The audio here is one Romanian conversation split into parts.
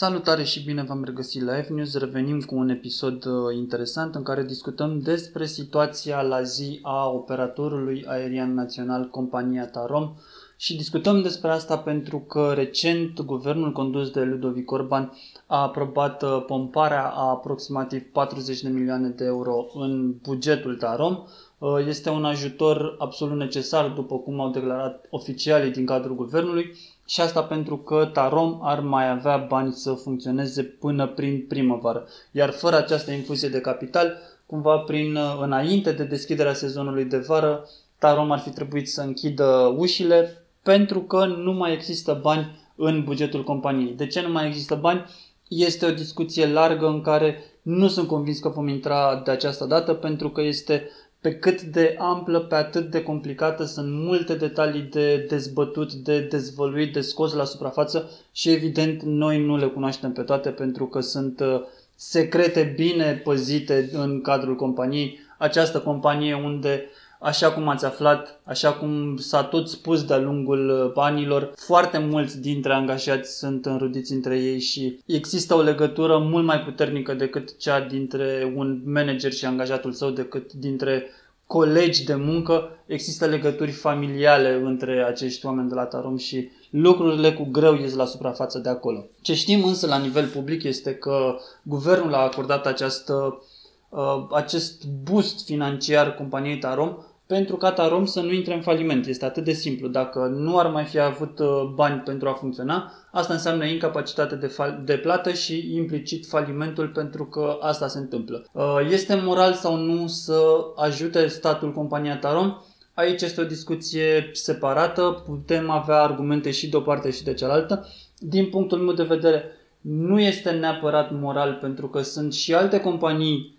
Salutare și bine v-am regăsit la F-News. Revenim cu un episod uh, interesant în care discutăm despre situația la zi a operatorului aerian național compania Tarom și discutăm despre asta pentru că recent guvernul condus de Ludovic Orban a aprobat uh, pomparea a aproximativ 40 de milioane de euro în bugetul Tarom. Uh, este un ajutor absolut necesar, după cum au declarat oficialii din cadrul guvernului, și asta pentru că Tarom ar mai avea bani să funcționeze până prin primăvară. Iar fără această infuzie de capital, cumva prin uh, înainte de deschiderea sezonului de vară, Tarom ar fi trebuit să închidă ușile pentru că nu mai există bani în bugetul companiei. De ce nu mai există bani? Este o discuție largă în care nu sunt convins că vom intra de această dată pentru că este pe cât de amplă, pe atât de complicată, sunt multe detalii de dezbătut, de dezvăluit, de scos la suprafață și evident noi nu le cunoaștem pe toate pentru că sunt uh, secrete bine păzite în cadrul companiei. Această companie unde Așa cum ați aflat, așa cum s-a tot spus de-a lungul uh, anilor, foarte mulți dintre angajați sunt înrudiți între ei și există o legătură mult mai puternică decât cea dintre un manager și angajatul său, decât dintre colegi de muncă. Există legături familiale între acești oameni de la Tarom și lucrurile cu greu ies la suprafață de acolo. Ce știm însă la nivel public este că guvernul a acordat această uh, acest boost financiar companiei Tarom pentru ca Tarom să nu intre în faliment. Este atât de simplu. Dacă nu ar mai fi avut uh, bani pentru a funcționa, asta înseamnă incapacitate de, fal- de plată și implicit falimentul pentru că asta se întâmplă. Uh, este moral sau nu să ajute statul compania Tarom? Aici este o discuție separată, putem avea argumente și de o parte și de cealaltă. Din punctul meu de vedere, nu este neapărat moral pentru că sunt și alte companii Uh,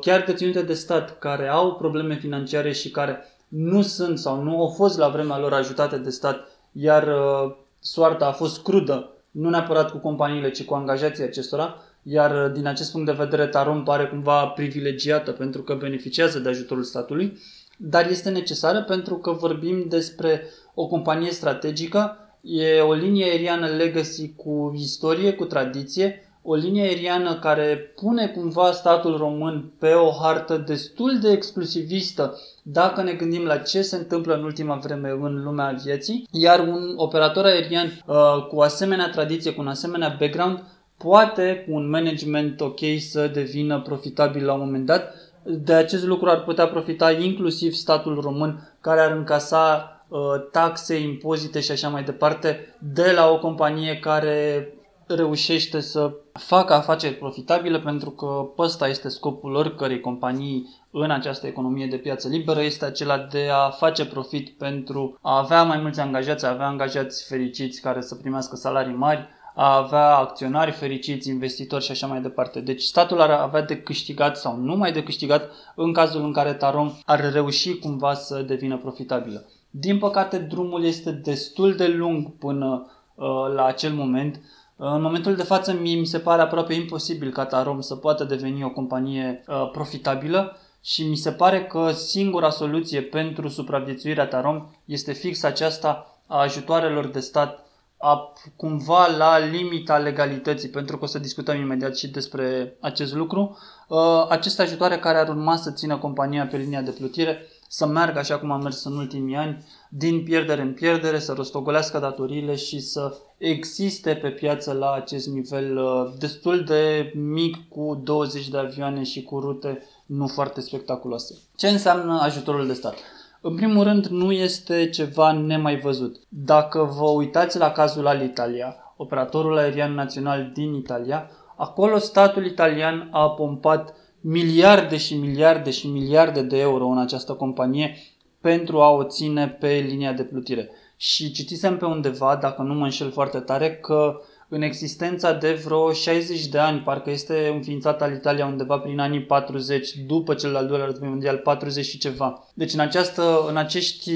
chiar deținute de stat care au probleme financiare și care nu sunt sau nu au fost la vremea lor ajutate de stat, iar uh, soarta a fost crudă, nu neapărat cu companiile, ci cu angajații acestora, iar uh, din acest punct de vedere Tarom pare cumva privilegiată pentru că beneficiază de ajutorul statului, dar este necesară pentru că vorbim despre o companie strategică, e o linie aeriană legacy cu istorie, cu tradiție, o linie aeriană care pune cumva statul român pe o hartă destul de exclusivistă dacă ne gândim la ce se întâmplă în ultima vreme în lumea vieții, iar un operator aerian uh, cu asemenea tradiție, cu un asemenea background, poate cu un management ok să devină profitabil la un moment dat. De acest lucru ar putea profita inclusiv statul român care ar încasa uh, taxe, impozite și așa mai departe de la o companie care reușește să facă afaceri profitabile pentru că ăsta este scopul oricărei companii în această economie de piață liberă, este acela de a face profit pentru a avea mai mulți angajați, a avea angajați fericiți care să primească salarii mari, a avea acționari fericiți, investitori și așa mai departe. Deci statul ar avea de câștigat sau nu mai de câștigat în cazul în care Tarom ar reuși cumva să devină profitabilă. Din păcate, drumul este destul de lung până uh, la acel moment în momentul de față mie mi se pare aproape imposibil ca Tarom să poată deveni o companie uh, profitabilă și mi se pare că singura soluție pentru supraviețuirea Tarom este fix aceasta a ajutoarelor de stat a, cumva la limita legalității, pentru că o să discutăm imediat și despre acest lucru. Uh, aceste ajutoare care ar urma să țină compania pe linia de plutire să meargă așa cum a mers în ultimii ani, din pierdere în pierdere, să rostogolească datoriile și să existe pe piață la acest nivel uh, destul de mic cu 20 de avioane și cu rute nu foarte spectaculoase. Ce înseamnă ajutorul de stat? În primul rând, nu este ceva nemai văzut. Dacă vă uitați la cazul Alitalia, operatorul aerian național din Italia, acolo statul italian a pompat miliarde și miliarde și miliarde de euro în această companie pentru a o ține pe linia de plutire. Și citisem pe undeva, dacă nu mă înșel foarte tare, că în existența de vreo 60 de ani, parcă este înființat al Italia undeva prin anii 40, după cel al doilea război mondial, 40 și ceva. Deci în, această, în acești,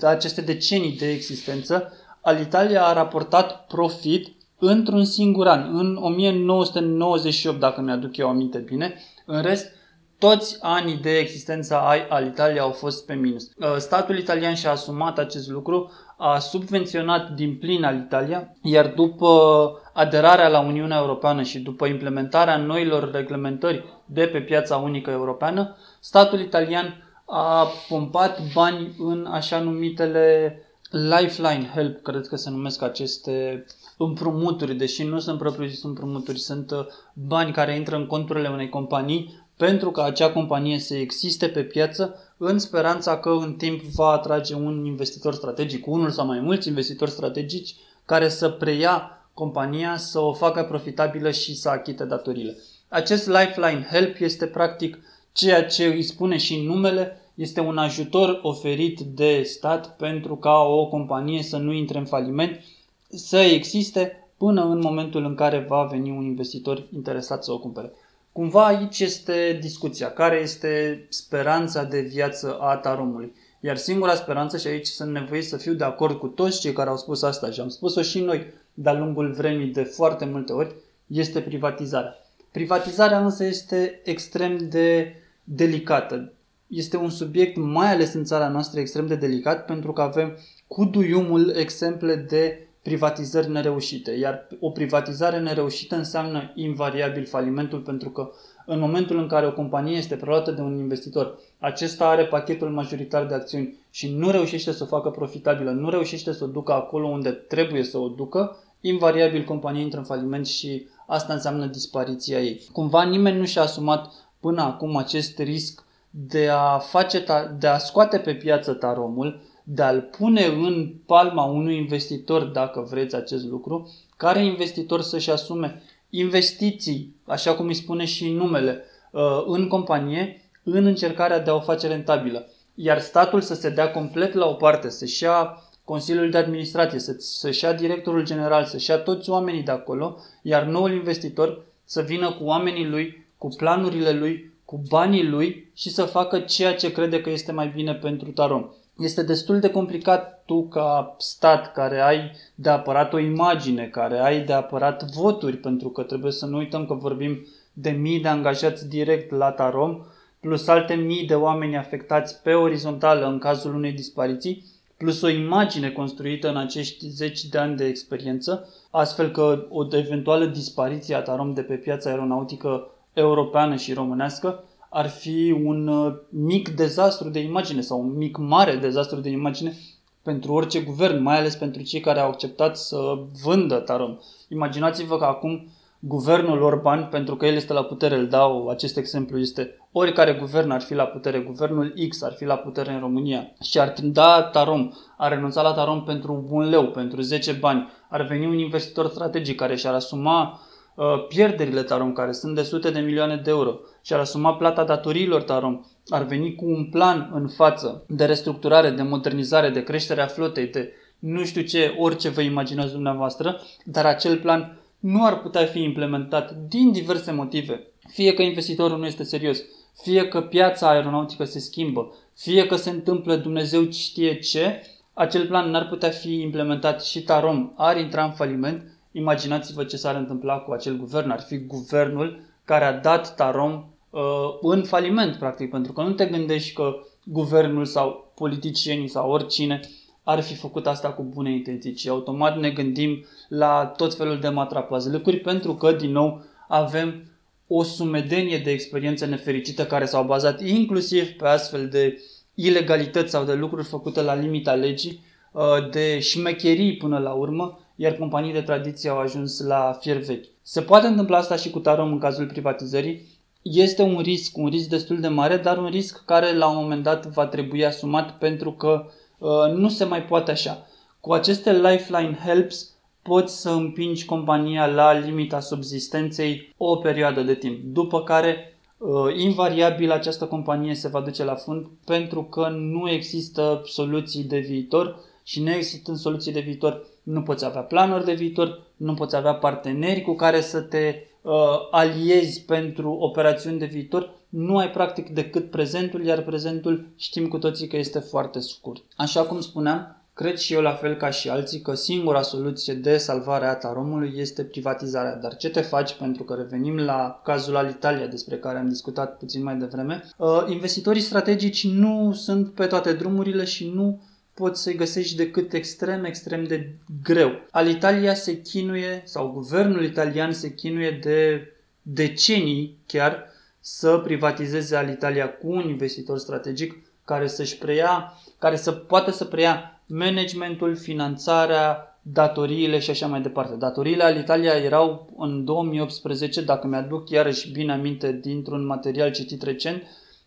aceste decenii de existență, Alitalia a raportat profit într-un singur an, în 1998, dacă mi-aduc eu aminte bine. În rest, toți anii de existență ai al Italiei au fost pe minus. Uh, statul italian și-a asumat acest lucru, a subvenționat din plin al Italia, iar după aderarea la Uniunea Europeană și după implementarea noilor reglementări de pe piața unică europeană, statul italian a pompat bani în așa numitele Lifeline Help, cred că se numesc aceste împrumuturi, deși nu sunt propriu-zis împrumuturi, sunt uh, bani care intră în conturile unei companii pentru ca acea companie să existe pe piață în speranța că în timp va atrage un investitor strategic, unul sau mai mulți investitori strategici care să preia compania, să o facă profitabilă și să achite datorile. Acest Lifeline Help este practic ceea ce îi spune și numele, este un ajutor oferit de stat pentru ca o companie să nu intre în faliment, să existe până în momentul în care va veni un investitor interesat să o cumpere. Cumva aici este discuția, care este speranța de viață a Taromului. Iar singura speranță, și aici sunt nevoit să fiu de acord cu toți cei care au spus asta și am spus-o și noi de-a lungul vremii de foarte multe ori, este privatizarea. Privatizarea însă este extrem de delicată. Este un subiect, mai ales în țara noastră, extrem de delicat pentru că avem cu duiumul exemple de privatizări nereușite, iar o privatizare nereușită înseamnă invariabil falimentul pentru că în momentul în care o companie este preluată de un investitor, acesta are pachetul majoritar de acțiuni și nu reușește să o facă profitabilă, nu reușește să o ducă acolo unde trebuie să o ducă, invariabil compania intră în faliment și asta înseamnă dispariția ei. Cumva nimeni nu și-a asumat până acum acest risc de a, face ta- de a scoate pe piață taromul, de a-l pune în palma unui investitor, dacă vreți acest lucru, care investitor să-și asume investiții, așa cum îi spune și numele, uh, în companie, în încercarea de a o face rentabilă. Iar statul să se dea complet la o parte, să-și ia Consiliul de Administrație, să, să-și ia directorul general, să-și ia toți oamenii de acolo, iar noul investitor să vină cu oamenii lui, cu planurile lui, cu banii lui și să facă ceea ce crede că este mai bine pentru Tarom. Este destul de complicat tu ca stat care ai de apărat o imagine, care ai de apărat voturi, pentru că trebuie să nu uităm că vorbim de mii de angajați direct la Tarom, plus alte mii de oameni afectați pe orizontală în cazul unei dispariții, plus o imagine construită în acești zeci de ani de experiență, astfel că o eventuală dispariție a Tarom de pe piața aeronautică europeană și românească ar fi un uh, mic dezastru de imagine sau un mic mare dezastru de imagine pentru orice guvern, mai ales pentru cei care au acceptat să vândă Tarom. Imaginați-vă că acum guvernul Orban, pentru că el este la putere, îl dau acest exemplu, este oricare guvern ar fi la putere, guvernul X ar fi la putere în România și ar da Tarom, ar renunța la Tarom pentru un leu, pentru 10 bani, ar veni un investitor strategic care și-ar asuma Uh, pierderile Tarom, care sunt de sute de milioane de euro, și ar asuma plata datoriilor Tarom, ar veni cu un plan în față de restructurare, de modernizare, de creștere a flotei, de nu știu ce, orice vă imaginați dumneavoastră, dar acel plan nu ar putea fi implementat din diverse motive. Fie că investitorul nu este serios, fie că piața aeronautică se schimbă, fie că se întâmplă Dumnezeu știe ce, acel plan n-ar putea fi implementat și Tarom ar intra în faliment Imaginați-vă ce s-ar întâmpla cu acel guvern. Ar fi guvernul care a dat Tarom uh, în faliment, practic, pentru că nu te gândești că guvernul sau politicienii sau oricine ar fi făcut asta cu bune intenții, ci automat ne gândim la tot felul de matrapazlăcuri pentru că, din nou, avem o sumedenie de experiențe nefericite care s-au bazat inclusiv pe astfel de ilegalități sau de lucruri făcute la limita legii, uh, de șmecherii până la urmă, iar companii de tradiție au ajuns la fier vechi. Se poate întâmpla asta și cu Tarom în cazul privatizării. Este un risc, un risc destul de mare, dar un risc care la un moment dat va trebui asumat pentru că uh, nu se mai poate așa. Cu aceste lifeline helps poți să împingi compania la limita subsistenței o perioadă de timp, după care uh, invariabil această companie se va duce la fund pentru că nu există soluții de viitor și nu există soluții de viitor nu poți avea planuri de viitor, nu poți avea parteneri cu care să te uh, aliezi pentru operațiuni de viitor, nu ai practic decât prezentul, iar prezentul știm cu toții că este foarte scurt. Așa cum spuneam, cred și eu la fel ca și alții că singura soluție de salvare a taromului este privatizarea. Dar ce te faci pentru că revenim la cazul al Italia despre care am discutat puțin mai devreme? Uh, investitorii strategici nu sunt pe toate drumurile și nu poți să-i găsești decât extrem, extrem de greu. Alitalia se chinuie, sau guvernul italian se chinuie de decenii chiar, să privatizeze Alitalia cu un investitor strategic care să-și preia, care să poată să preia managementul, finanțarea, datoriile și așa mai departe. Datoriile Alitalia erau în 2018, dacă mi-aduc iarăși bine aminte dintr-un material citit recent,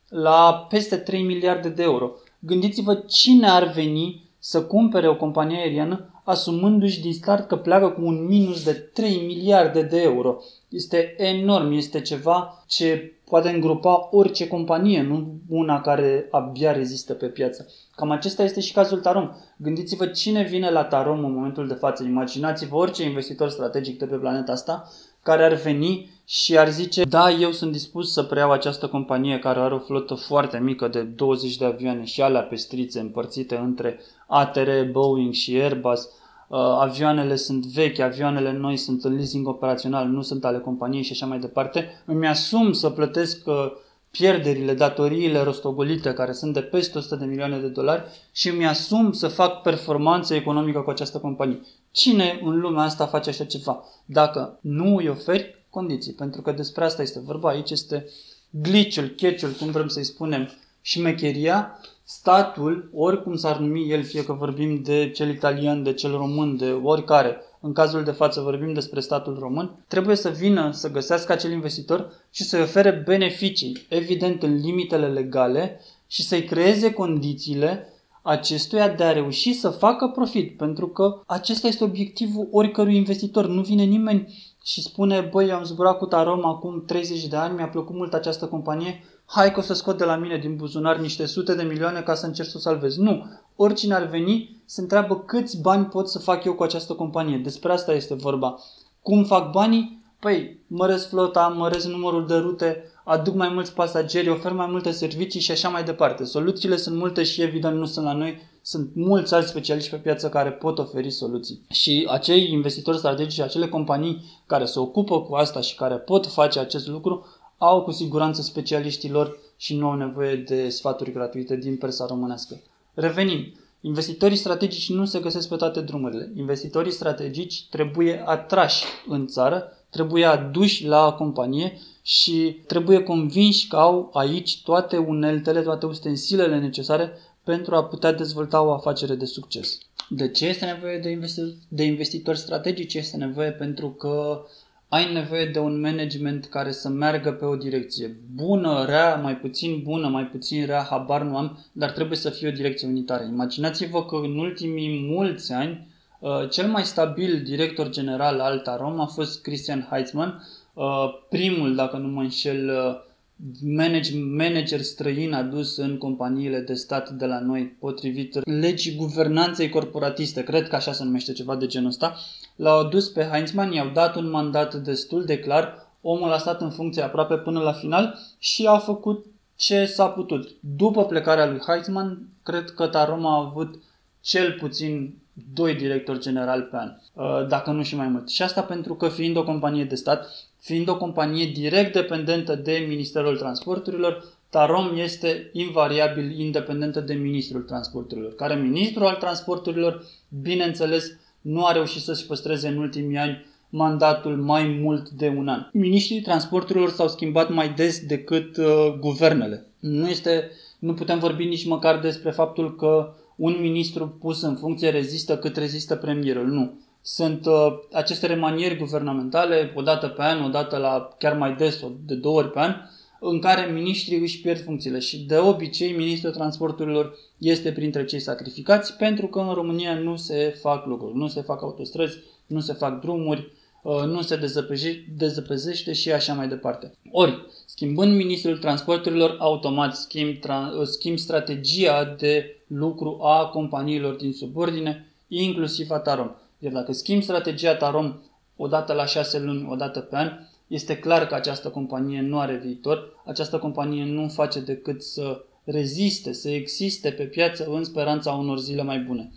la peste 3 miliarde de euro. Gândiți-vă cine ar veni să cumpere o companie aeriană asumându-și din start că pleacă cu un minus de 3 miliarde de euro. Este enorm, este ceva ce poate îngropa orice companie, nu una care abia rezistă pe piață. Cam acesta este și cazul Tarom. Gândiți-vă cine vine la Tarom în momentul de față. Imaginați-vă orice investitor strategic de pe planeta asta care ar veni și ar zice da, eu sunt dispus să preiau această companie care are o flotă foarte mică de 20 de avioane și alea pestrițe împărțite între ATR, Boeing și Airbus. Uh, avioanele sunt vechi, avioanele noi sunt în leasing operațional, nu sunt ale companiei și așa mai departe. Îmi asum să plătesc uh, pierderile, datoriile rostogolite care sunt de peste 100 de milioane de dolari și îmi asum să fac performanță economică cu această companie. Cine în lumea asta face așa ceva? Dacă nu îi oferi condiții, pentru că despre asta este vorba, aici este glitch-ul, catch-ul, cum vrem să-i spunem, și mecheria, statul, oricum s-ar numi el, fie că vorbim de cel italian, de cel român, de oricare, în cazul de față vorbim despre statul român, trebuie să vină să găsească acel investitor și să-i ofere beneficii, evident în limitele legale, și să-i creeze condițiile acestuia de a reuși să facă profit, pentru că acesta este obiectivul oricărui investitor. Nu vine nimeni și spune, băi, am zburat cu Tarom acum 30 de ani, mi-a plăcut mult această companie, hai că o să scot de la mine din buzunar niște sute de milioane ca să încerc să o salvez. Nu, oricine ar veni se întreabă câți bani pot să fac eu cu această companie. Despre asta este vorba. Cum fac banii? Păi, măresc flota, măresc numărul de rute, aduc mai mulți pasageri, ofer mai multe servicii și așa mai departe. Soluțiile sunt multe și evident nu sunt la noi, sunt mulți alți specialiști pe piață care pot oferi soluții. Și acei investitori strategici, acele companii care se ocupă cu asta și care pot face acest lucru, au cu siguranță specialiștilor și nu au nevoie de sfaturi gratuite din persa românească. Revenim. Investitorii strategici nu se găsesc pe toate drumurile. Investitorii strategici trebuie atrași în țară, trebuie aduși la companie și trebuie convinși că au aici toate uneltele, toate ustensilele necesare pentru a putea dezvolta o afacere de succes. De ce este nevoie de, investitori, de investitori strategici? Este nevoie pentru că ai nevoie de un management care să meargă pe o direcție bună, rea, mai puțin bună, mai puțin rea, habar nu am, dar trebuie să fie o direcție unitară. Imaginați-vă că în ultimii mulți ani uh, cel mai stabil director general al Tarom a fost Christian Heitzmann, uh, primul, dacă nu mă înșel, uh, manager străin adus în companiile de stat de la noi, potrivit legii guvernanței corporatiste, cred că așa se numește ceva de genul ăsta, l-au adus pe Heinzmann, i-au dat un mandat destul de clar, omul a stat în funcție aproape până la final și a făcut ce s-a putut. După plecarea lui Heinzmann, cred că Taroma a avut cel puțin doi directori generali pe an, uh, dacă nu și mai mult. Și asta pentru că fiind o companie de stat, fiind o companie direct dependentă de Ministerul Transporturilor, Tarom este invariabil independentă de Ministrul Transporturilor, care Ministrul al Transporturilor, bineînțeles, nu a reușit să-și păstreze în ultimii ani mandatul mai mult de un an. Ministrii transporturilor s-au schimbat mai des decât uh, guvernele. Nu, este, nu putem vorbi nici măcar despre faptul că un ministru pus în funcție rezistă cât rezistă premierul. Nu. Sunt uh, aceste remanieri guvernamentale, o dată pe an, o dată la chiar mai des, de două ori pe an, în care miniștrii își pierd funcțiile și de obicei ministrul transporturilor este printre cei sacrificați pentru că în România nu se fac lucruri, nu se fac autostrăzi, nu se fac drumuri, uh, nu se dezăpezește și așa mai departe. Ori, schimbând ministrul transporturilor, automat schimb, tra- schimb strategia de lucru a companiilor din subordine, inclusiv a Tarom. Iar dacă schimb strategia Tarom o dată la șase luni, o dată pe an, este clar că această companie nu are viitor, această companie nu face decât să reziste, să existe pe piață în speranța unor zile mai bune.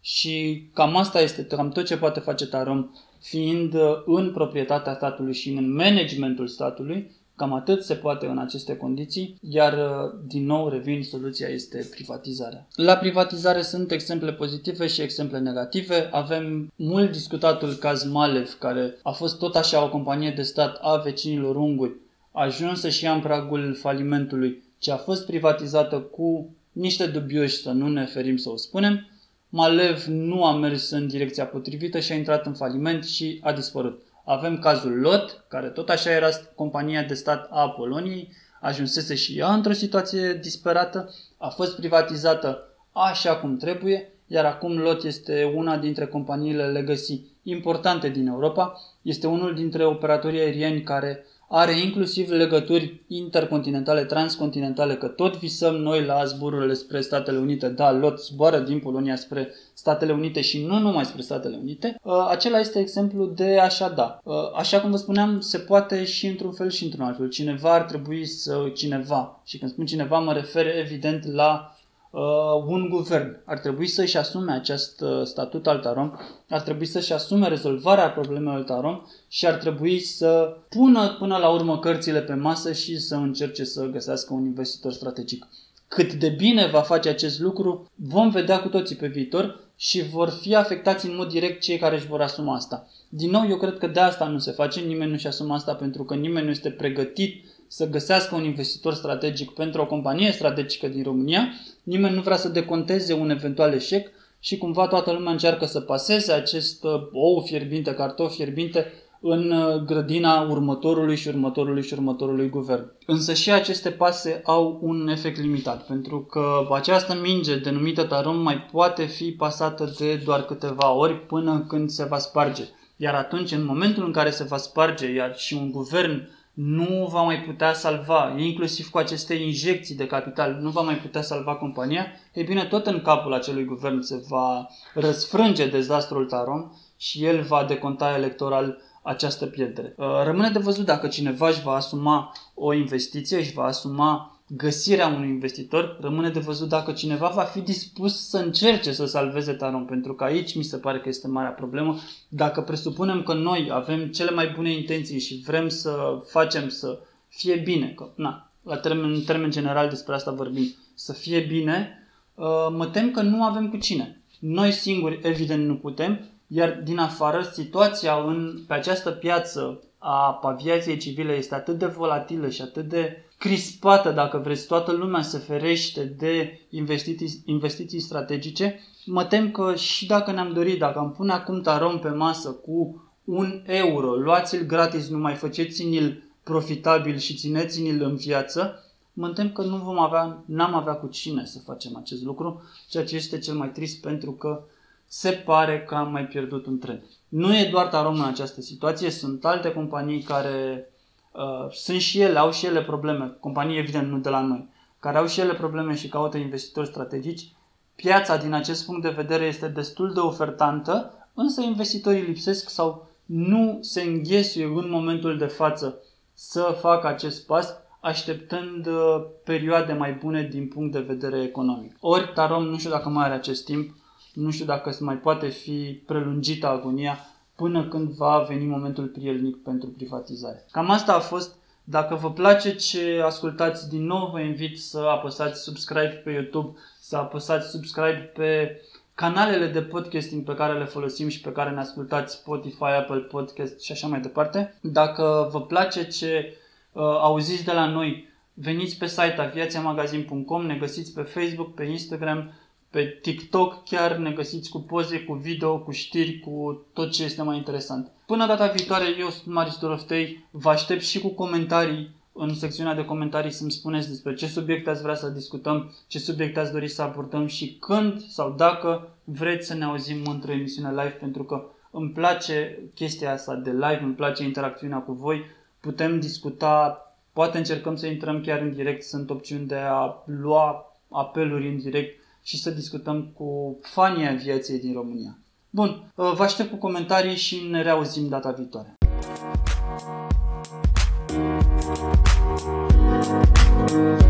Și cam asta este, cam tot ce poate face Tarom, fiind în proprietatea statului și în managementul statului, Cam atât se poate în aceste condiții, iar uh, din nou revin, soluția este privatizarea. La privatizare sunt exemple pozitive și exemple negative. Avem mult discutatul caz Malev, care a fost tot așa o companie de stat a vecinilor unguri, ajunsă și ea în pragul falimentului, ce a fost privatizată cu niște dubioși, să nu ne ferim să o spunem. Malev nu a mers în direcția potrivită și a intrat în faliment și a dispărut. Avem cazul Lot, care tot așa era compania de stat a Poloniei, ajunsese și ea într-o situație disperată, a fost privatizată așa cum trebuie, iar acum Lot este una dintre companiile legacy importante din Europa, este unul dintre operatorii aerieni care are inclusiv legături intercontinentale, transcontinentale, că tot visăm noi la zbururile spre Statele Unite, da, lot zboară din Polonia spre Statele Unite și nu numai spre Statele Unite, uh, acela este exemplu de așa da. Uh, așa cum vă spuneam, se poate și într-un fel și într-un alt fel. Cineva ar trebui să, cineva, și când spun cineva mă refer evident la uh, un guvern ar trebui să-și asume acest uh, statut al Tarom, ar trebui să-și asume rezolvarea problemelor Tarom și ar trebui să pună până la urmă cărțile pe masă și să încerce să găsească un investitor strategic. Cât de bine va face acest lucru, vom vedea cu toții pe viitor și vor fi afectați în mod direct cei care își vor asuma asta. Din nou, eu cred că de asta nu se face, nimeni nu-și asumă asta pentru că nimeni nu este pregătit să găsească un investitor strategic pentru o companie strategică din România, nimeni nu vrea să deconteze un eventual eșec și cumva toată lumea încearcă să paseze acest uh, ou fierbinte, cartof fierbinte în uh, grădina următorului și următorului și următorului guvern. Însă și aceste pase au un efect limitat, pentru că această minge denumită Tarom mai poate fi pasată de doar câteva ori până când se va sparge. Iar atunci, în momentul în care se va sparge, iar și un guvern nu va mai putea salva, inclusiv cu aceste injecții de capital, nu va mai putea salva compania, e bine, tot în capul acelui guvern se va răsfrânge dezastrul Tarom și el va deconta electoral această pierdere. Uh, rămâne de văzut dacă cineva își va asuma o investiție, își va asuma găsirea unui investitor, rămâne de văzut dacă cineva va fi dispus să încerce să salveze Tarom, pentru că aici mi se pare că este marea problemă. Dacă presupunem că noi avem cele mai bune intenții și vrem să facem să fie bine, că, na, la termen, în termen general despre asta vorbim, să fie bine, uh, mă tem că nu avem cu cine. Noi singuri, evident, nu putem, iar din afară, situația în, pe această piață a aviației civile este atât de volatilă și atât de crispată, dacă vreți, toată lumea se ferește de investiții, investiții strategice, mă tem că și dacă ne-am dorit, dacă am pune acum tarom pe masă cu un euro, luați-l gratis, nu mai faceți-l profitabil și țineți-l în viață, mă tem că nu vom avea, n-am avea cu cine să facem acest lucru, ceea ce este cel mai trist pentru că se pare că am mai pierdut un tren. Nu e doar Tarom în această situație, sunt alte companii care uh, sunt și ele, au și ele probleme, companii evident nu de la noi, care au și ele probleme și caută investitori strategici. Piața din acest punct de vedere este destul de ofertantă, însă investitorii lipsesc sau nu se înghesuie în momentul de față să facă acest pas, așteptând uh, perioade mai bune din punct de vedere economic. Ori Tarom, nu știu dacă mai are acest timp, nu știu dacă se mai poate fi prelungită agonia până când va veni momentul prielnic pentru privatizare. Cam asta a fost. Dacă vă place ce ascultați din nou, vă invit să apăsați subscribe pe YouTube, să apăsați subscribe pe canalele de podcasting pe care le folosim și pe care ne ascultați Spotify, Apple Podcast și așa mai departe. Dacă vă place ce uh, auziți de la noi, veniți pe site aviațiamagazin.com, ne găsiți pe Facebook, pe Instagram, pe TikTok chiar ne găsiți cu poze, cu video, cu știri, cu tot ce este mai interesant. Până data viitoare, eu sunt Marius Doroftei, vă aștept și cu comentarii în secțiunea de comentarii să-mi spuneți despre ce subiecte ați vrea să discutăm, ce subiecte ați dori să abordăm și când sau dacă vreți să ne auzim într-o emisiune live, pentru că îmi place chestia asta de live, îmi place interacțiunea cu voi, putem discuta, poate încercăm să intrăm chiar în direct, sunt opțiuni de a lua apeluri în direct și să discutăm cu fanii aviației din România. Bun, vă aștept cu comentarii și ne reauzim data viitoare. Thank you.